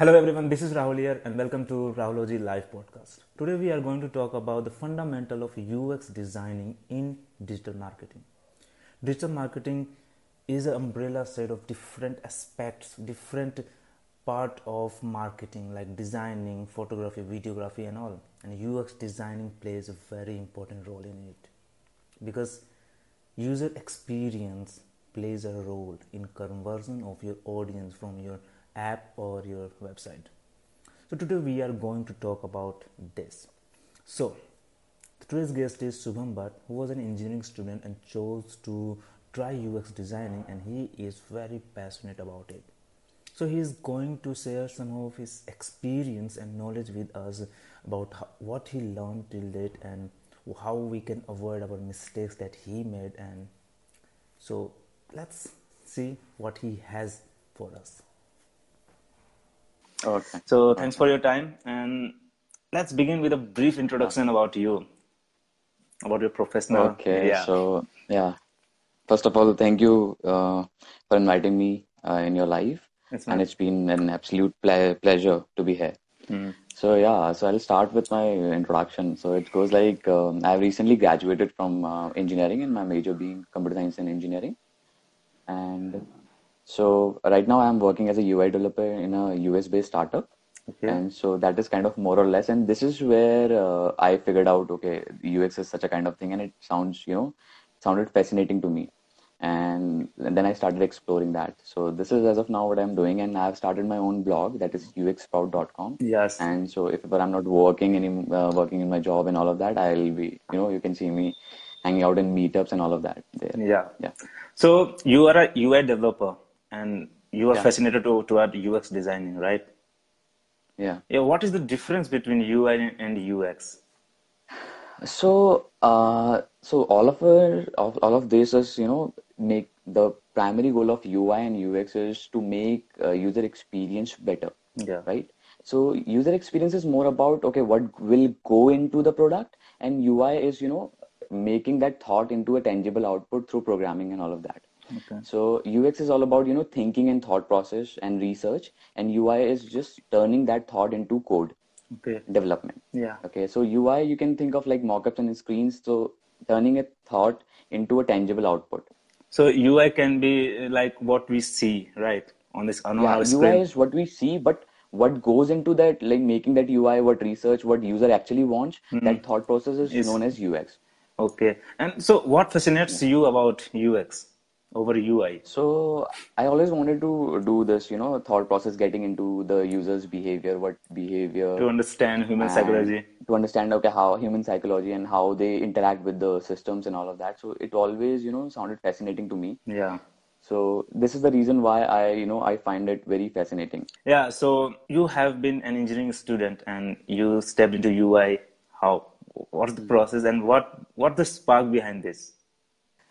Hello everyone, this is Rahul here and welcome to Rahulogy Live podcast. Today we are going to talk about the fundamental of UX designing in digital marketing. Digital marketing is an umbrella set of different aspects, different part of marketing like designing, photography, videography and all. And UX designing plays a very important role in it because user experience plays a role in conversion of your audience from your app or your website. So today we are going to talk about this. So today's guest is Shubham Bhatt, who was an engineering student and chose to try UX designing, and he is very passionate about it. So he is going to share some of his experience and knowledge with us about how, what he learned till date and how we can avoid our mistakes that he made. And so let's see what he has for us. Okay. So thanks for your time, and let's begin with a brief introduction about you, about your professional. Okay. Yeah. So, yeah. First of all, thank you uh, for inviting me uh, in your life, That's and nice. it's been an absolute ple pleasure to be here. Mm. So, yeah, so I'll start with my introduction. So, it goes like um, I recently graduated from uh, engineering, and my major being computer science and engineering. And so, right now, I'm working as a UI developer in a US-based startup. Okay. And so that is kind of more or less, and this is where uh, I figured out, okay, UX is such a kind of thing, and it sounds, you know, sounded fascinating to me. And then I started exploring that. So this is as of now what I'm doing, and I've started my own blog that is uxsprout.com. Yes. And so if ever I'm not working any uh, working in my job and all of that, I'll be, you know, you can see me hanging out in meetups and all of that there. Yeah. Yeah. So you are a UI developer, and you are Yeah. fascinated to toward UX designing, right? Yeah. Yeah. What is the difference between UI and UX? So, uh, so all of our, all, all of this is, you know, make the primary goal of UI and UX is to make uh, user experience better, Yeah. right? So user experience is more about, okay, what will go into the product, and UI is, you know, making that thought into a tangible output through programming and all of that. Okay. So UX is all about, you know, thinking and thought process and research, and UI is just turning that thought into code Okay. development. Yeah. Okay, so UI you can think of like mockups and screens, so turning a thought into a tangible output. So UI can be uh, like what we see, right, on this on Yeah, our UI screen. is what we see, but what goes into that, like making that UI, what research, what user actually wants, hmm. that thought process is Is- known as UX. Okay. And so, what fascinates you about UX over UI? So I always wanted to do this, you know, thought process, getting into the user's behavior, what behavior, To understand human psychology. to understand okay how human psychology and how they interact with the systems and all of that. So it always, you know, sounded fascinating to me. Yeah. So this is the reason why I, you know, I find it very fascinating. Yeah. So you have been an engineering student and you stepped into UI. How? What's the hmm. process and what what the spark behind this?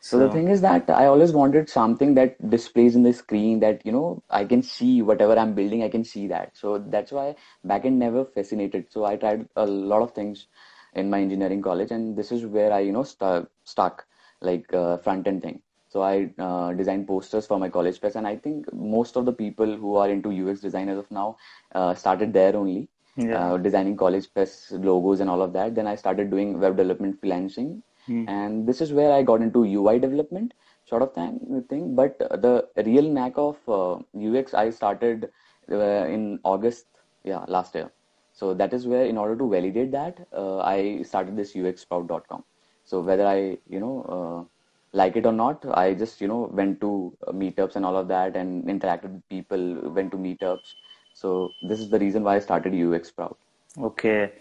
So the thing is that I always wanted something that displays in the screen that, you know, I can see whatever I'm building, I can see that. So that's why backend never fascinated. So I tried a lot of things in my engineering college, and this is where I, you know, stu stuck like uh, front end thing. So I uh, designed posters for my college press, and I think most of the people who are into UX design as of now uh, started there only, Yeah. uh, designing college press logos and all of that. Then I started doing web development freelancing, and this is where I got into UI development sort of thing. thing. But uh, the real knack of uh, UX I started uh, in August, yeah, last year. So that is where, in order to validate that, uh, I started this uxsprout.com. So whether I, you know, uh, like it or not, I just, you know, went to uh, meetups and all of that and interacted with people, went to meetups. So this is the reason why I started UX Sprout. Okay.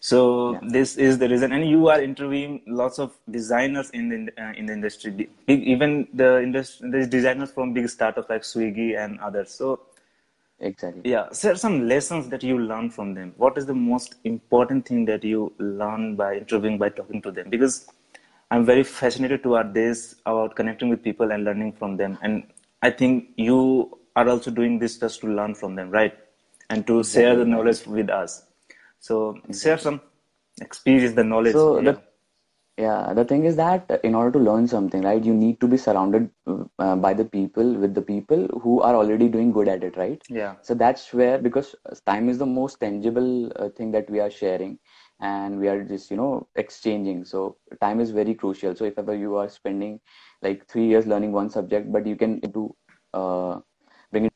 So Yeah. this is the reason, and you are interviewing lots of designers in the uh, in the industry, big, even the industry, the designers from big startups like Swiggy and others. So Exactly. yeah, share some lessons that you learn from them. What is the most important thing that you learn by interviewing, by talking to them? Because I'm very fascinated toward this about connecting with people and learning from them. And I think you are also doing this just to learn from them, right? And to share the knowledge with us. So share some experience, the knowledge. So yeah. the Yeah, the thing is that in order to learn something, right, you need to be surrounded uh, by the people, with the people who are already doing good at it, right? Yeah. So that's where, because time is the most tangible uh, thing that we are sharing and we are just, you know, exchanging. So time is very crucial. So if ever you are spending like three years learning one subject, but you can do uh, bring it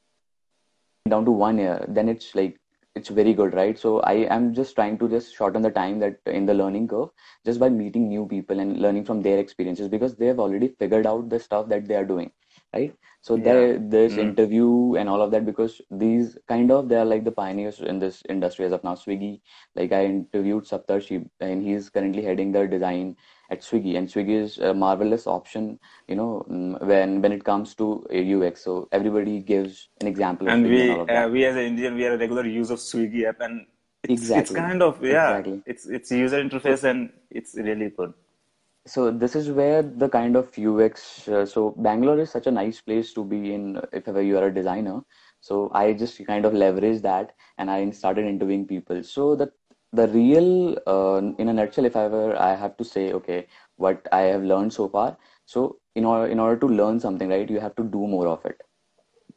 down to one year, then it's like it's very good, right? So I am just trying to just shorten the time that in the learning curve just by meeting new people and learning from their experiences because they have already figured out the stuff that they are doing, right? So Yeah. there, this Mm. interview and all of that because these kind of they are like the pioneers in this industry as of now. Swiggy, like I interviewed Saptarshi and he's currently heading the design at Swiggy, and Swiggy is a marvelous option, you know, mm, when when it comes to UX. So everybody gives an example of And and we, of uh, we as an Indian, we are a regular use of Swiggy app, and it's it's kind of yeah, exactly. it's it's user interface and it's really good. So this is where the kind of UX. Uh, so Bangalore is such a nice place to be in if ever you are a designer. So I just kind of leveraged that and I started interviewing people. So the the real, uh, in a nutshell, if ever I have to say, okay, what I have learned so far. So in order in order to learn something, right, you have to do more of it.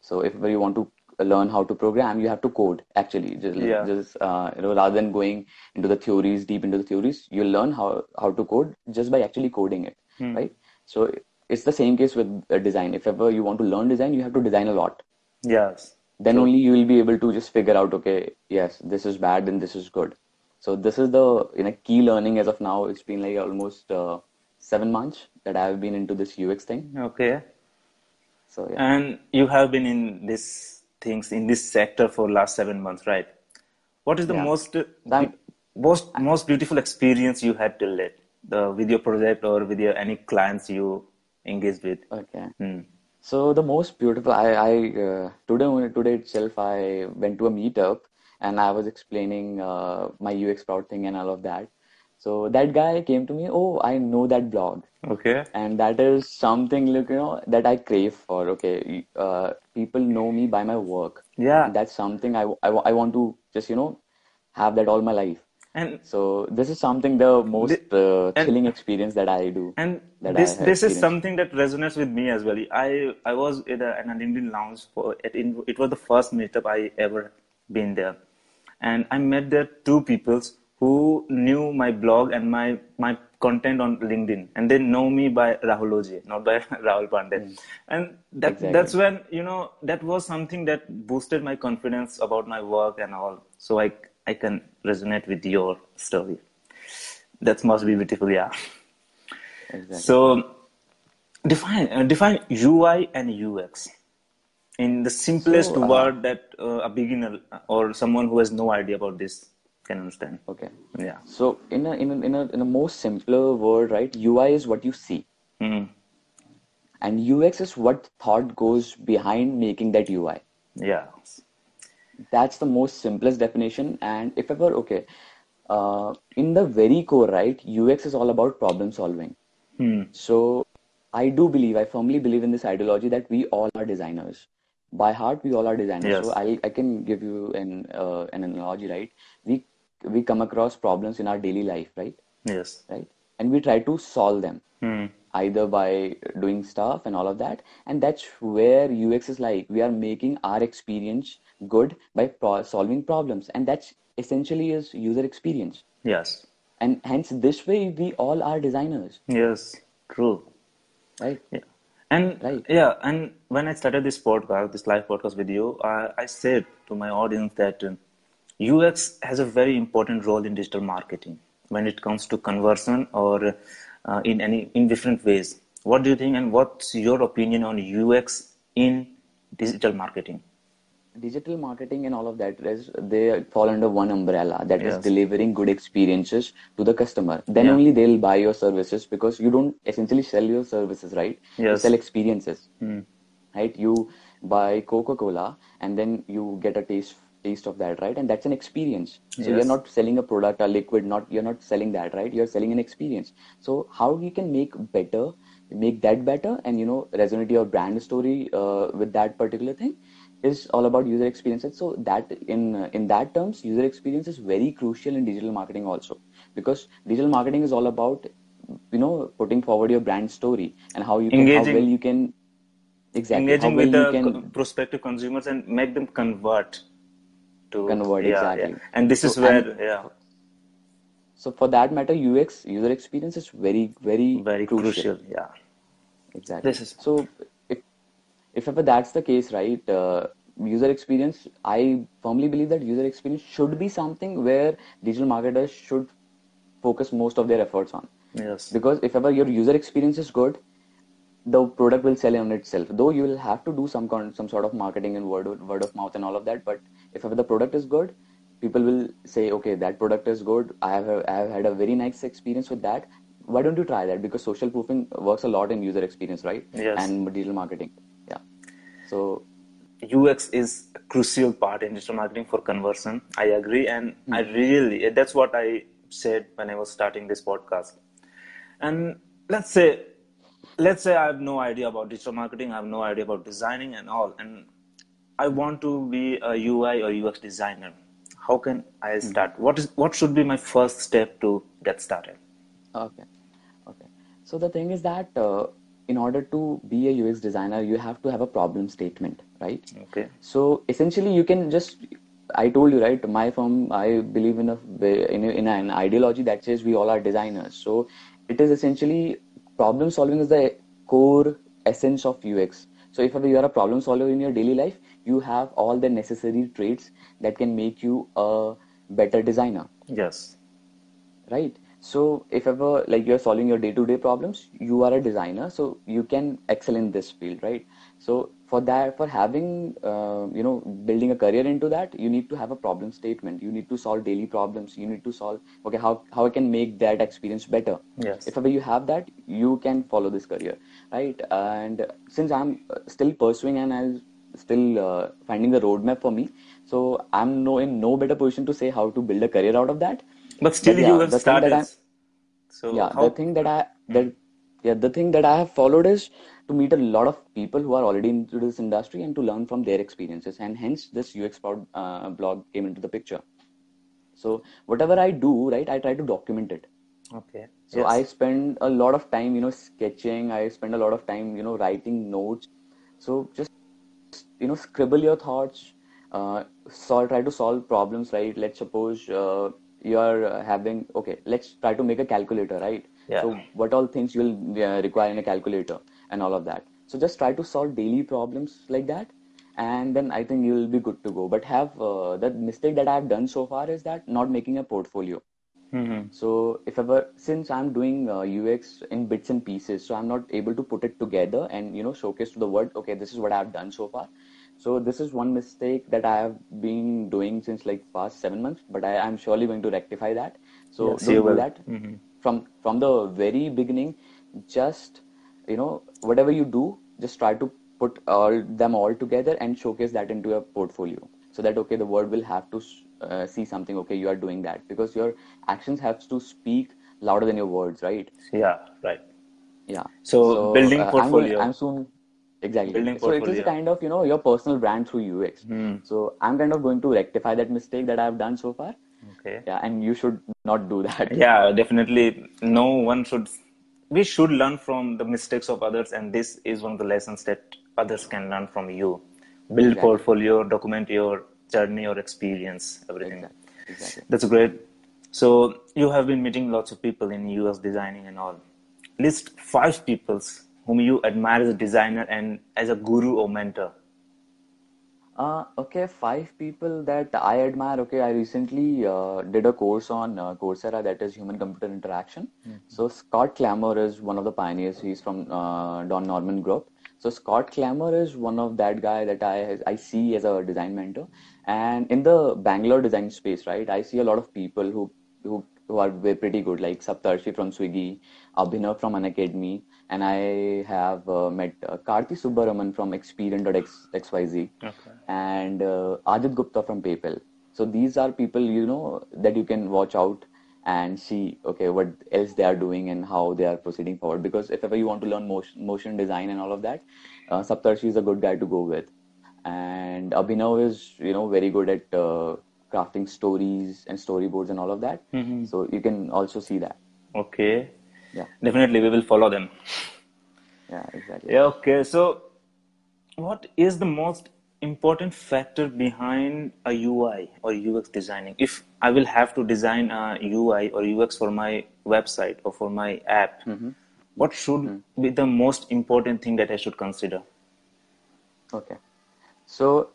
So if ever you want to learn how to program, you have to code actually. Just Yeah. just uh, you know, rather than going into the theories, deep into the theories, you'll learn how how to code just by actually coding it, Hmm. right? So it's the same case with uh, design. If ever you want to learn design, you have to design a lot. Yes. Then only you will be able to just figure out, okay, yes, this is bad and this is good. So this is the you know key learning as of now. It's been like almost uh, seven months that I have been into this UX thing. Okay. So yeah, And you have been in this things in this sector for last seven months, right? What is the yeah. most I'm, most most beautiful experience you had till date, the with your project or with your any clients you engaged with? okay. Hmm. So the most beautiful, I, I uh, today today itself, I went to a meetup and I was explaining uh, my UX Sprout thing and all of that. So that guy came to me, oh, I know that blog, Okay. and that is something like you know that I crave for. Okay, uh, people know me by my work, Yeah. and that's something I, I, I want to just you know have that all my life. And So this is something the most uh, and chilling experience that I do and that this this is something that resonates with me as well. I I was in a, in a LinkedIn lounge for it. In, it was the first meetup I ever been there, and I met there two peoples who knew my blog and my my content on LinkedIn, and they know me by Rahulogy, not by Rahul Pandey. Mm, And that exactly. that's when you know that was something that boosted my confidence about my work and all. So I I can resonate with your story. That must be beautiful, yeah. Exactly. So define uh, define UI and UX in the simplest So uh, word that uh, a beginner or someone who has no idea about this can understand. okay. Yeah. So in a in a in a in a most simpler word, right? UI is what you see, Mm. and UX is what thought goes behind making that UI. Yeah. That's the most simplest definition. And if ever okay, uh, in the very core, right? UX is all about problem solving. Hmm. So I do believe, I firmly believe in this ideology that we all are designers. By heart, we all are designers. yes. So I I can give you an uh, an analogy, right? We we come across problems in our daily life, right? Yes. Right? And we try to solve them Hmm. either by doing stuff and all of that. And that's where UX is like. We are making our experience good by pro solving problems, and that's essentially is user experience. Yes. And hence, this way, we all are designers, Yes. True. right? Yeah. And Right. yeah, and when I started this podcast, this live podcast with you, I, I said to my audience that UX has a very important role in digital marketing when it comes to conversion or uh, in any in different ways. What do you think, and what's your opinion on UX in digital marketing? Digital marketing and all of that is they fall under one umbrella that is Yes. delivering good experiences to the customer. Then Yeah. only they'll buy your services because you don't essentially sell your services, right? You sell experiences. Hmm. right? You buy Coca-Cola and then you get a taste taste of that, right? And that's an experience. So you're not selling a product, a liquid, not you're not selling that, right? You're selling an experience. So how you can make better, make that better, and you know, resonate your brand story uh, with that particular thing is all about user experiences. So that in uh, in that terms, user experience is very crucial in digital marketing also because digital marketing is all about you know putting forward your brand story and how you can Engaging- how well you can exactly engaging well with the you can prospective consumers and make them convert to Convert, yeah, exactly. yeah. and this is where and- yeah so for that matter UX user experience is very very very crucial, yeah Exactly. This is- So if if ever that's the case, right? Uh, user experience, I firmly believe that user experience should be something where digital marketers should focus most of their efforts on. yes Because if ever your user experience is good, the product will sell on itself. Though you will have to do some con- some sort of marketing and word word of mouth and all of that. But if the product is good, people will say, okay, that product is good. I have a, I have had a very nice experience with that. Why don't you try that? Because social proofing works a lot in user experience, right? Yes. And digital marketing. Yeah. So UX is a crucial part in digital marketing for conversion. I agree, and hmm. I really that's what I said when I was starting this podcast. And let's say, let's say I have no idea about digital marketing, I have no idea about designing and all, and I want to be a UI or UX designer. How can I start? What is what should be my first step to get started? Okay, okay. So the thing is that uh, in order to be a UX designer, you have to have a problem statement, right? Okay. So essentially, you can just. I told you right. My firm, I believe in a in, a, in an ideology that says we all are designers. So it is essentially problem solving is the core essence of UX. So if you are a problem solver in your daily life, you have all the necessary traits that can make you a better designer Yes. right so if ever like you're solving your day-to-day problems you are a designer so you can excel in this field right so for that for having uh, you know building a career into that you need to have a problem statement you need to solve daily problems you need to solve okay how how i can make that experience better Yes. if ever you have that you can follow this career right and since i'm uh, still pursuing and i'm still uh, finding the roadmap for me so i'm no in no better position to say how to build a career out of that But still, But yeah, you have the thing that started. So yeah how? the thing that i that yeah the thing that i have followed is to meet a lot of people who are already into this industry and to learn from their experiences and hence this ux Sprout, uh, blog came into the picture. So whatever i do right i try to document it. Okay. so Yes. i spend a lot of time you know sketching. I spend a lot of time you know writing notes. So just you know scribble your thoughts. Uh, solve try to solve problems right? Let's suppose uh, you are uh, having okay let's try to make a calculator right Yeah. so what all things you will uh, require in a calculator and all of that so just try to solve daily problems like that and then i think you'll be good to go but have uh, the mistake that i've done so far is that not making a portfolio Mhm. so if ever since I'm doing uh, UX in bits and pieces, so I'm not able to put it together and you know showcase to the world. Okay, this is what I've done so far. So this is one mistake that I have been doing since like past seven months, but I am surely going to rectify that. So Yes, you don't do will. that Mhm. From from the very beginning. Just you know whatever you do, just try to put all them all together and showcase that into your portfolio so that okay the world will have to uh, see something okay you are doing that because your actions have to speak louder than your words right Yeah. Right. yeah So, building uh, I'm, portfolio. I'm soon exactly Building portfolio. so it is portfolio. kind of you know your personal brand through ux Hmm. so i'm kind of going to rectify that mistake that i've done so far Okay. yeah and you should not do that Yeah, definitely. No one should. We should learn from the mistakes of others, and this is one of the lessons that others can learn from you. Build Exactly. portfolio, document your journey or experience, everything. exactly exactly That's great. So you have been meeting lots of people in US designing and all. List five peoples whom you admire as a designer and as a guru or mentor. Uh, okay, five people that I admire. Okay, I recently uh, did a course on uh, Coursera that is human computer interaction. So Scott Klemmer is one of the pioneers. He's from uh, Don Norman Group. So Scott Klemmer is one of that guy that I I see as a design mentor. And in the Bangalore design space, right, I see a lot of people who who who are pretty good, like Saptarshi from Swiggy, Abhinav from Unacademy, and I have uh, met uh, Karthi Subbaraman from Experian.xyz Okay. and uh, Adit Gupta from PayPal. So these are people you know that you can watch out and see okay what else they are doing and how they are proceeding forward. Because if ever you want to learn motion, motion design and all of that, uh, Saptarshi is a good guy to go with. And Abhinav is you know very good at uh, crafting stories and storyboards and all of that. Mm-hmm. So you can also see that. Okay. Yeah. definitely we will follow them. Yeah, exactly. Yeah, okay. So, what is the most important factor behind a UI or UX designing? If I will have to design a UI or UX for my website or for my app, mm-hmm. what should mm-hmm. be the most important thing that I should consider? Okay. So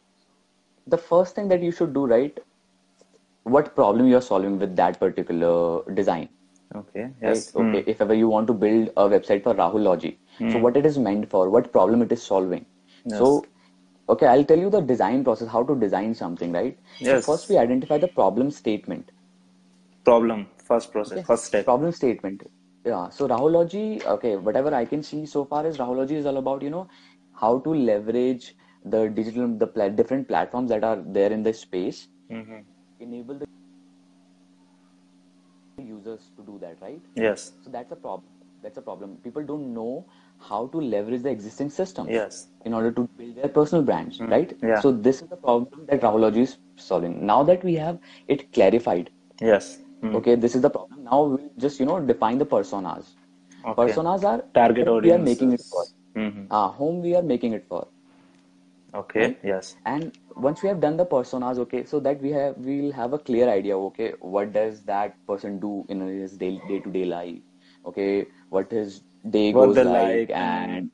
the first thing that you should do, right? What problem you're solving with that particular design, Okay. right? Yes. Okay. Hmm. If ever you want to build a website for Rahulogy, so hmm. what it is meant for, what problem it is solving. So, okay, I'll tell you the design process, how to design something, right? Yes. So first we identify the problem statement. Problem. First process. First step. Problem statement. Yeah. So Rahulogy, okay, whatever I can see so far is Rahulogy is all about, you know, how to leverage the digital, the pla- different platforms that are there in the space, mm-hmm. Enable the users to do that, right? Yes. So that's a problem. That's a problem. People don't know how to leverage the existing systems Yes. in order to build their personal brands, right? Yeah. So this is the problem that Rahulogy is solving. Now that we have it clarified, Yes. Mm. okay this is the problem now we'll just you know define the personas Okay. personas are Target audience. we are making it for. Mhm. ah whom we are making it for Okay. Yes. and once we have done the personas okay so that we have we'll have a clear idea okay what does that person do in his day day to day life okay what his day What goes like, like and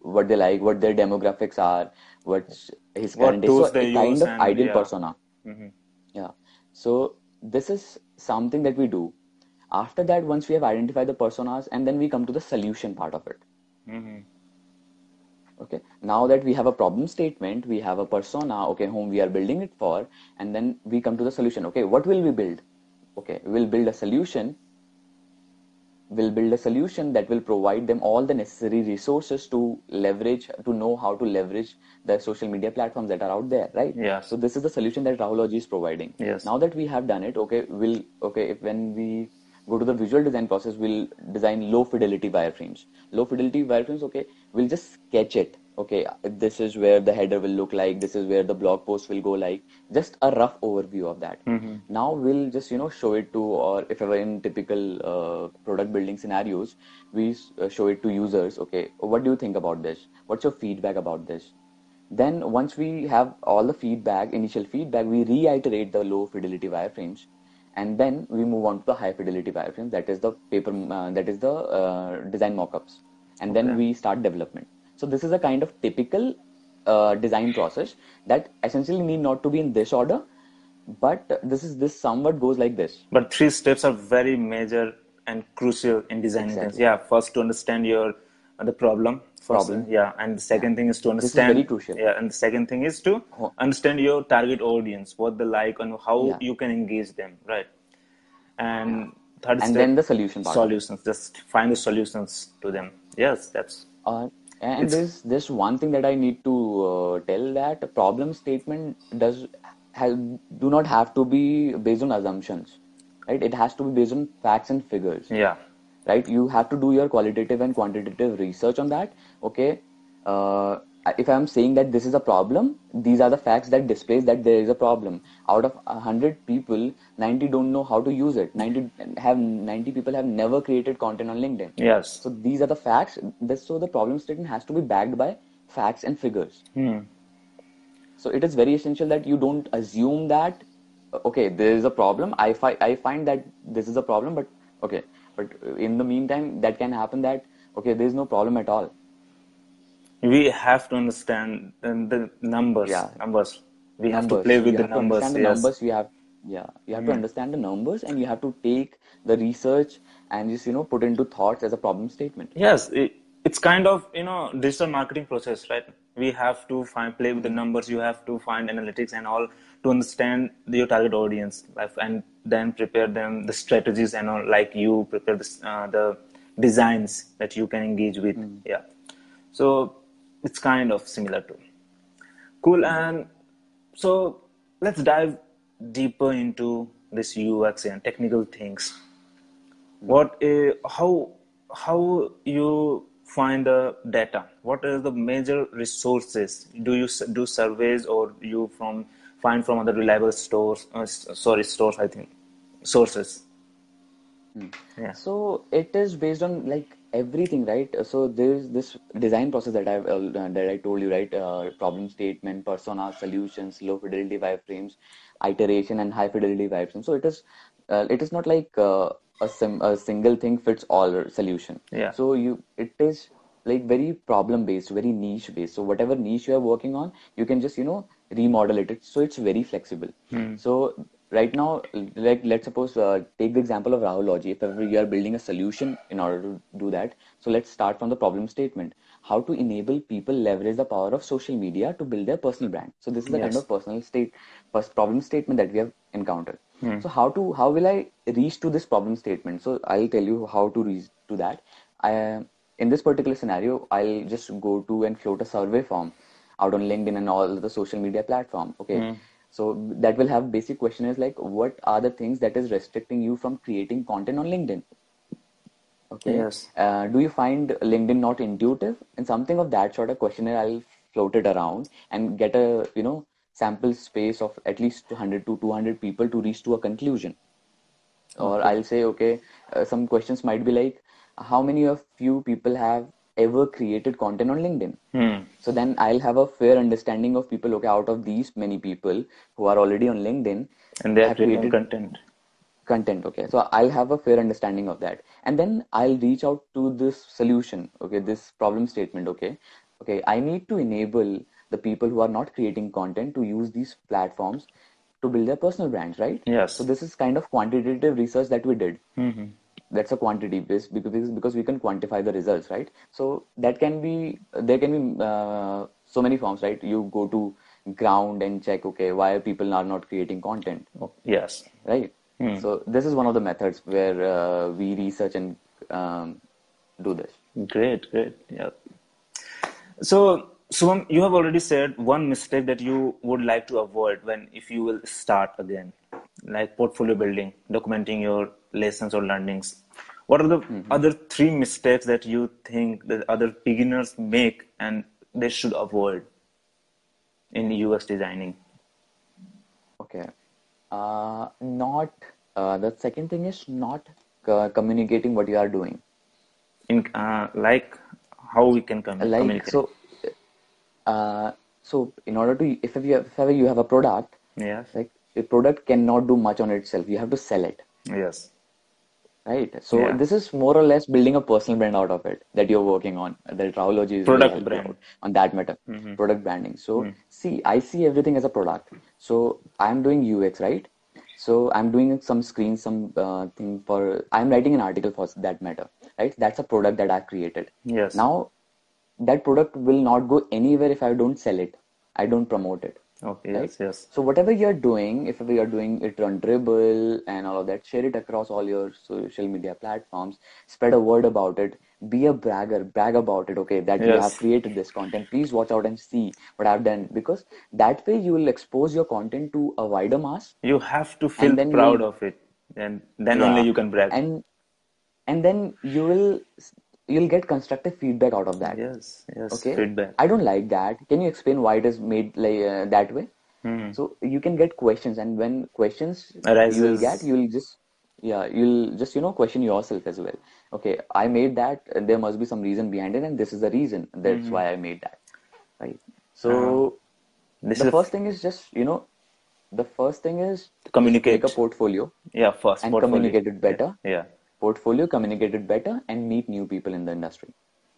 what they like what their demographics are what's his What current day so they kind of and- ideal yeah. persona Mhm. yeah. So this is something that we do. After that, once we have identified the personas, and then we come to the solution part of it. Mhm. Okay. Now that we have a problem statement, we have a persona, okay, whom we are building it for, and then we come to the solution. Okay, what will we build? Okay, we'll build a solution. We'll build a solution that will provide them all the necessary resources to leverage, to know how to leverage the social media platforms that are out there, right? yeah So this is the solution that Rahulology is providing. Yes. Now that we have done it, okay, we'll okay if when we go to the visual design process, we'll design low fidelity wireframes. Low fidelity wireframes, okay, we'll just sketch it. Okay, this is where the header will look like. This is where the blog post will go like. Just a rough overview of that. Now we'll just you know show it to, or if ever in typical uh, product building scenarios, we uh, show it to users. Okay, what do you think about this? What's your feedback about this? Then once we have all the feedback, initial feedback, we reiterate the low fidelity wireframes, and then we move on to the high fidelity wireframes. That is the paper, uh, that is the uh, design mockups, and then we start development. So this is a kind of typical uh, design process that essentially need not to be in this order, but this is this somewhat goes like this. But three steps are very major and crucial in designing things. Yeah, first to understand your the problem. First, Problem. Yeah, and the second thing is to understand this is very crucial. Yeah, and the second thing is to understand your target audience, what they like, and how Yeah. you can engage them. Right. And third And step, then the solution part. solutions. Just find the solutions to them. Yes, that's Uh, and there's there's one thing that I need to uh, tell that a problem statement does has do not have to be based on assumptions, right? It has to be based on facts and figures, yeah. Right? You have to do your qualitative and quantitative research on that. Okay, uh, if I'm saying that this is a problem, these are the facts that displays that there is a problem. Out of hundred people, ninety don't know how to use it. Ninety have ninety people have never created content on LinkedIn. Yes. So these are the facts. This, so the problem statement has to be backed by facts and figures. Hmm. So it is very essential that you don't assume that okay there is a problem. I fi- I find that this is a problem, but okay, but in the meantime that can happen that okay there is no problem at all. We have to understand um, the numbers. Yeah. Numbers. We have to play with the numbers. understand the Yes. Hmm. numbers. We have yeah you have to understand the numbers and you have to take the research and just you know put into thoughts as a problem statement. Yes, it, it's kind of you know digital marketing process, right? We have to find play with the numbers. You have to find analytics and all to understand your target audience, like, and then prepare them the strategies and all. Like you prepare this, uh, the designs that you can engage with. Yeah, so it's kind of similar to. Cool, and so let's dive deeper into this UX and technical things. What uh, how how you find the data? What are the major resources? Do you do surveys or you from find from other reliable stores uh, sorry stores i think sources Yeah. So it is based on like everything, right? So there's this design process that I've uh, that I told you, right? Uh, problem statement, persona, solutions, low fidelity wireframes, iteration, and high fidelity wireframes. So it is uh, it is not like uh, a, sim- a single thing fits all solution. Yeah. So you it is like very problem based, very niche based. So whatever niche you are working on, you can just you know remodel it. So it's very flexible. So right now, like let's suppose uh, take the example of Rahulology. If ever you are building a solution in order to do that, so let's start from the problem statement. How to enable people leverage the power of social media to build their personal brand. So this is the kind of personal state, first problem statement that we have encountered. So how to how will I reach to this problem statement? So I'll tell you how to reach to that. I in this particular scenario, I'll just go to and float a survey form out on LinkedIn and all the social media platform. Okay. So that will have basic question is like what are the things that is restricting you from creating content on LinkedIn? Okay. Yes. Uh, do you find LinkedIn not intuitive? And something of that sort of questionnaire, I'll float it around and get a you know sample space of at least 100 to 200 people to reach to a conclusion. Or I'll say, okay, uh, some questions might be like, how many of you people have ever created content on LinkedIn? Hmm. So then I'll have a fair understanding of people. Okay, out of these many people who are already on LinkedIn, And they have created content. content okay so i'll have a fair understanding of that and then i'll reach out to this solution okay this problem statement okay okay i need to enable the people who are not creating content to use these platforms to build their personal brands right Yes. so this is kind of quantitative research that we did Mhm. That's a quantity based because because we can quantify the results right so that can be there can be uh, so many forms right you go to ground and check okay why people are not creating content yes. right? So this is one of the methods where uh, we research and um, do this. Great, great. Yeah. So, Shubham, you have already said one mistake that you would like to avoid when if you will start again, like portfolio building, documenting your lessons or learnings. What are the other three mistakes that you think that other beginners make and they should avoid in UX designing? Okay. Uh, not uh, the second thing is not uh, communicating what you are doing. In uh, like how we can com- Like communicate. so, uh, so in order to if you have, if you have a product, yes, like a product cannot do much on itself. You have to sell it. yes, Right. So Yeah. this is more or less building a personal brand out of it that you're working on. That Rahulology is Product really brand. on that matter. Product branding. So see, I see everything as a product. So I'm doing UX, right? So I'm doing some screens, some uh, thing for. I'm writing an article for that matter, right? That's a product that I've created. yes. Now, that product will not go anywhere if I don't sell it. I don't promote it. Okay, right? yes, yes. So whatever you're doing, if you're doing it on Dribbble and all of that, share it across all your social media platforms. Spread a word about it. Be a bragger. Brag about it. Okay, that you have created this content. Please watch out and see what I've done because that way you will expose your content to a wider mass. You have to feel then proud you'll- of it, and then only you can brag. And and then you will you'll get constructive feedback out of that. yes, yes, Okay. feedback. I don't like that. Can you explain why it is made like uh, that way? Mhm. So you can get questions, and when questions you will get, you'll just yeah, you'll just you know question yourself as well. Okay, I made that. There must be some reason behind it, and this is the reason. That's Mm-hmm. why I made that. Right. So This the first thing is just you know, the first thing is communicate. make a portfolio yeah, first and portfolio. communicate it better. Yeah, Portfolio, communicate it better, and meet new people in the industry.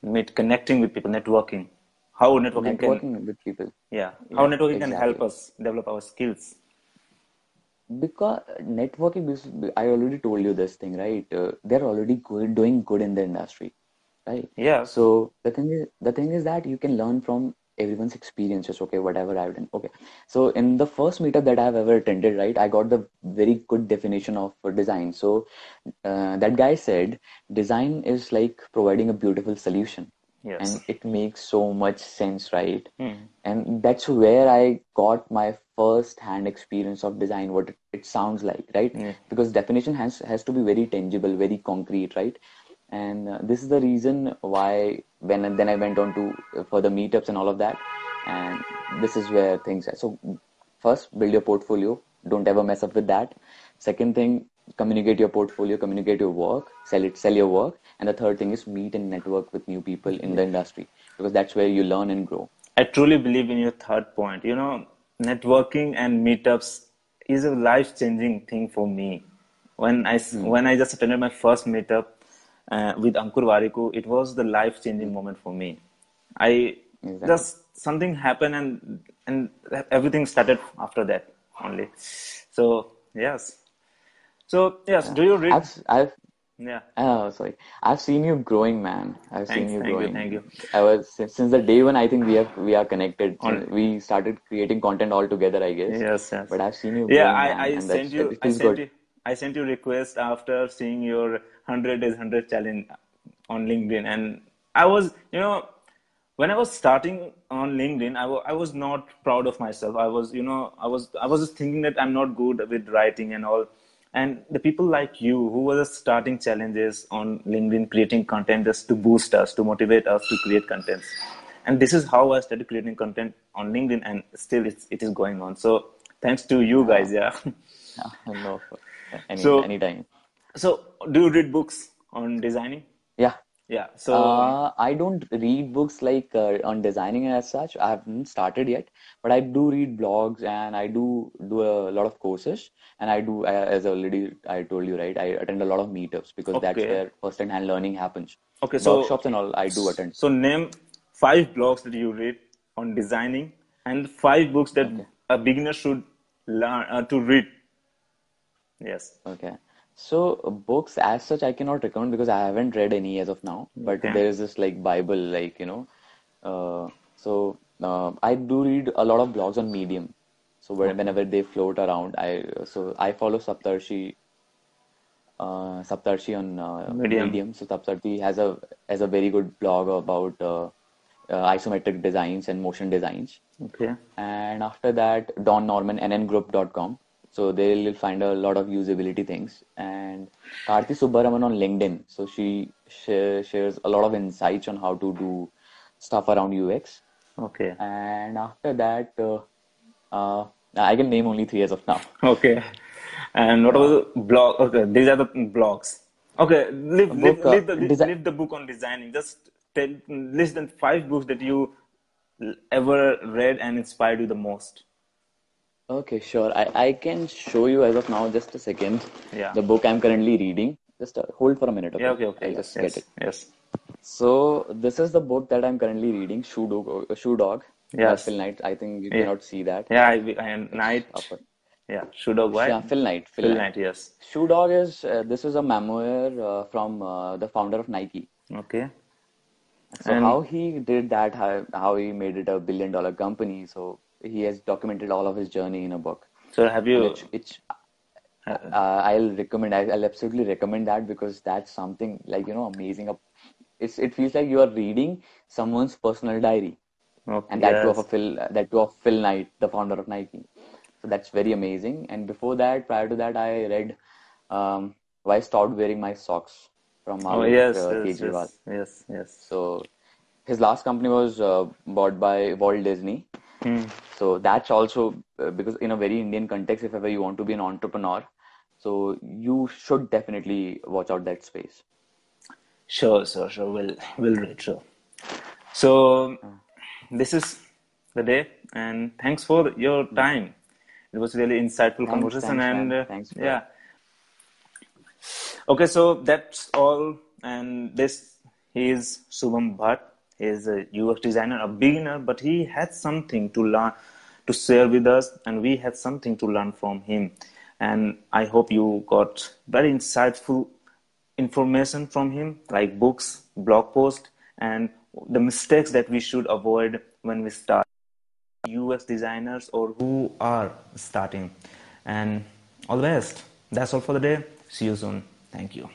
meet connecting with people, networking. How networking, can with people. yeah, how Yeah, networking can help us develop our skills. because networking because i already told you this thing right uh, they're already good, doing good in the industry right Yeah. so the thing is the thing is that you can learn from everyone's experiences okay whatever i've done okay so in the first meetup that i've ever attended right i got the very good definition of design so uh, that guy said design is like providing a beautiful solution Yes. and it makes so much sense right Hmm. and that's where i got my first hand experience of design what it, it sounds like right Yeah. because definition has has to be very tangible very concrete right and uh, this is the reason why when then i went on to uh, for the meetups and all of that and this is where things are so first build your portfolio don't ever mess up with that second thing communicate your portfolio, communicate your work, sell it, sell your work. And the third thing is meet and network with new people in the industry because that's where you learn and grow. I truly believe in your third point. You know, networking and meetups is a life changing thing for me. When I Hmm. when I just attended my first meetup uh, with Ankur Warikoo, it was the life changing moment for me. I Exactly. just something happened and and everything started after that only. So yes. So yes, do you read? I've, I've, Yeah. oh, sorry. I've seen you growing, man. I've Thanks, seen you thank you, growing. thank you. I was since, since the day when I think we have we are connected. On- we started creating content all together, I guess. Yes, yes. But I've seen you Yeah, growing, I, I sent you I sent good. you I sent you request after seeing your hundred days hundred challenge on LinkedIn. And I was you know when I was starting on LinkedIn I wa- I was not proud of myself. I was you know I was I was just thinking that I'm not good with writing and all. And the people like you who were starting challenges on LinkedIn creating content just to boost us to motivate us to create contents and this is how I started creating content on LinkedIn and still it's, it is going on. So thanks to you guys yeah. No, any, So- anytime. So, do you read books on designing? Yeah. Yeah. So, Uh, I don't read books like uh, on designing as such. I haven't started yet, but I do read blogs and I do do a lot of courses. And I do, as already I told you, right? I attend a lot of meetups because that's where first-hand learning happens. okay. So, Workshops and all I do attend. so name five blogs that you read on designing and five books that a beginner should learn uh, to read. Yes. Okay. So books as such I cannot recommend because I haven't read any as of now. But Okay. there is this like Bible, like you know. Uh, so uh, I do read a lot of blogs on Medium. So when- whenever they float around, I so I follow Saptarshi. Uh, Saptarshi on uh, Medium. Medium. So Saptarshi has a has a very good blog about uh, uh, isometric designs and motion designs. Okay. And after that, Don Norman, nngroup.com. So there you'll find a lot of usability things. And Karthi Subbaraman on LinkedIn. So she share, shares a lot of insights on how to do stuff around UX. Okay. And after that, uh, uh, I can name only three as of now. Okay. And what about the blog? Okay, these are the blogs. Okay, leave, leave, book, uh, leave, the, desi- leave the book on designing. Just tell, list the five books that you ever read and inspired you the most. Okay, sure. I, I can show you as of now, just a second, Yeah. the book I'm currently reading. Just uh, hold for a minute, okay? Yeah, okay, okay. I'll Yes, just get yes, it. yes. So this is the book that I'm currently reading, Shoe Dog. Shoe Dog Yes. Phil Knight. I think you Yeah. cannot see that. Yeah, I, I am Night. Upper. Yeah, Shoe Dog White. Yeah, Phil Knight. Phil, Phil Knight. Knight, yes. Shoe Dog is uh, this is a memoir uh, from uh, the founder of Nike. Okay. So And- how he did that, how, how he made it a billion dollar company. So he has documented all of his journey in a book. So have you? Which, which uh, I'll recommend. I'll absolutely recommend that because that's something like you know amazing. It's it feels like you are reading someone's personal diary. Okay, and that too of a. Phil, that too of Phil Knight, the founder of Nike. So that's very amazing. And before that, prior to that, I read um, Why I Stopped Wearing My Socks from Oh Mahavik yes, uh, yes, yes, yes, yes. So his last company was uh, bought by Walt Disney. Hmm. So that's also uh, because in a very Indian context, if ever you want to be an entrepreneur, so you should definitely watch out that space. Sure, sure, sure. We'll we'll read sure. So this is the day, and thanks for your time. It was really insightful Thanks, conversation, thanks, and uh, Thanks for- yeah. Okay, so that's all, and this he is Shubham Bhatt. Is a UX designer, a beginner, but he had something to learn, to share with us, and we had something to learn from him. And I hope you got very insightful information from him, like books, blog posts, and the mistakes that we should avoid when we start. UX designers or who are starting. And all the best. That's all for the day. See you soon. Thank you.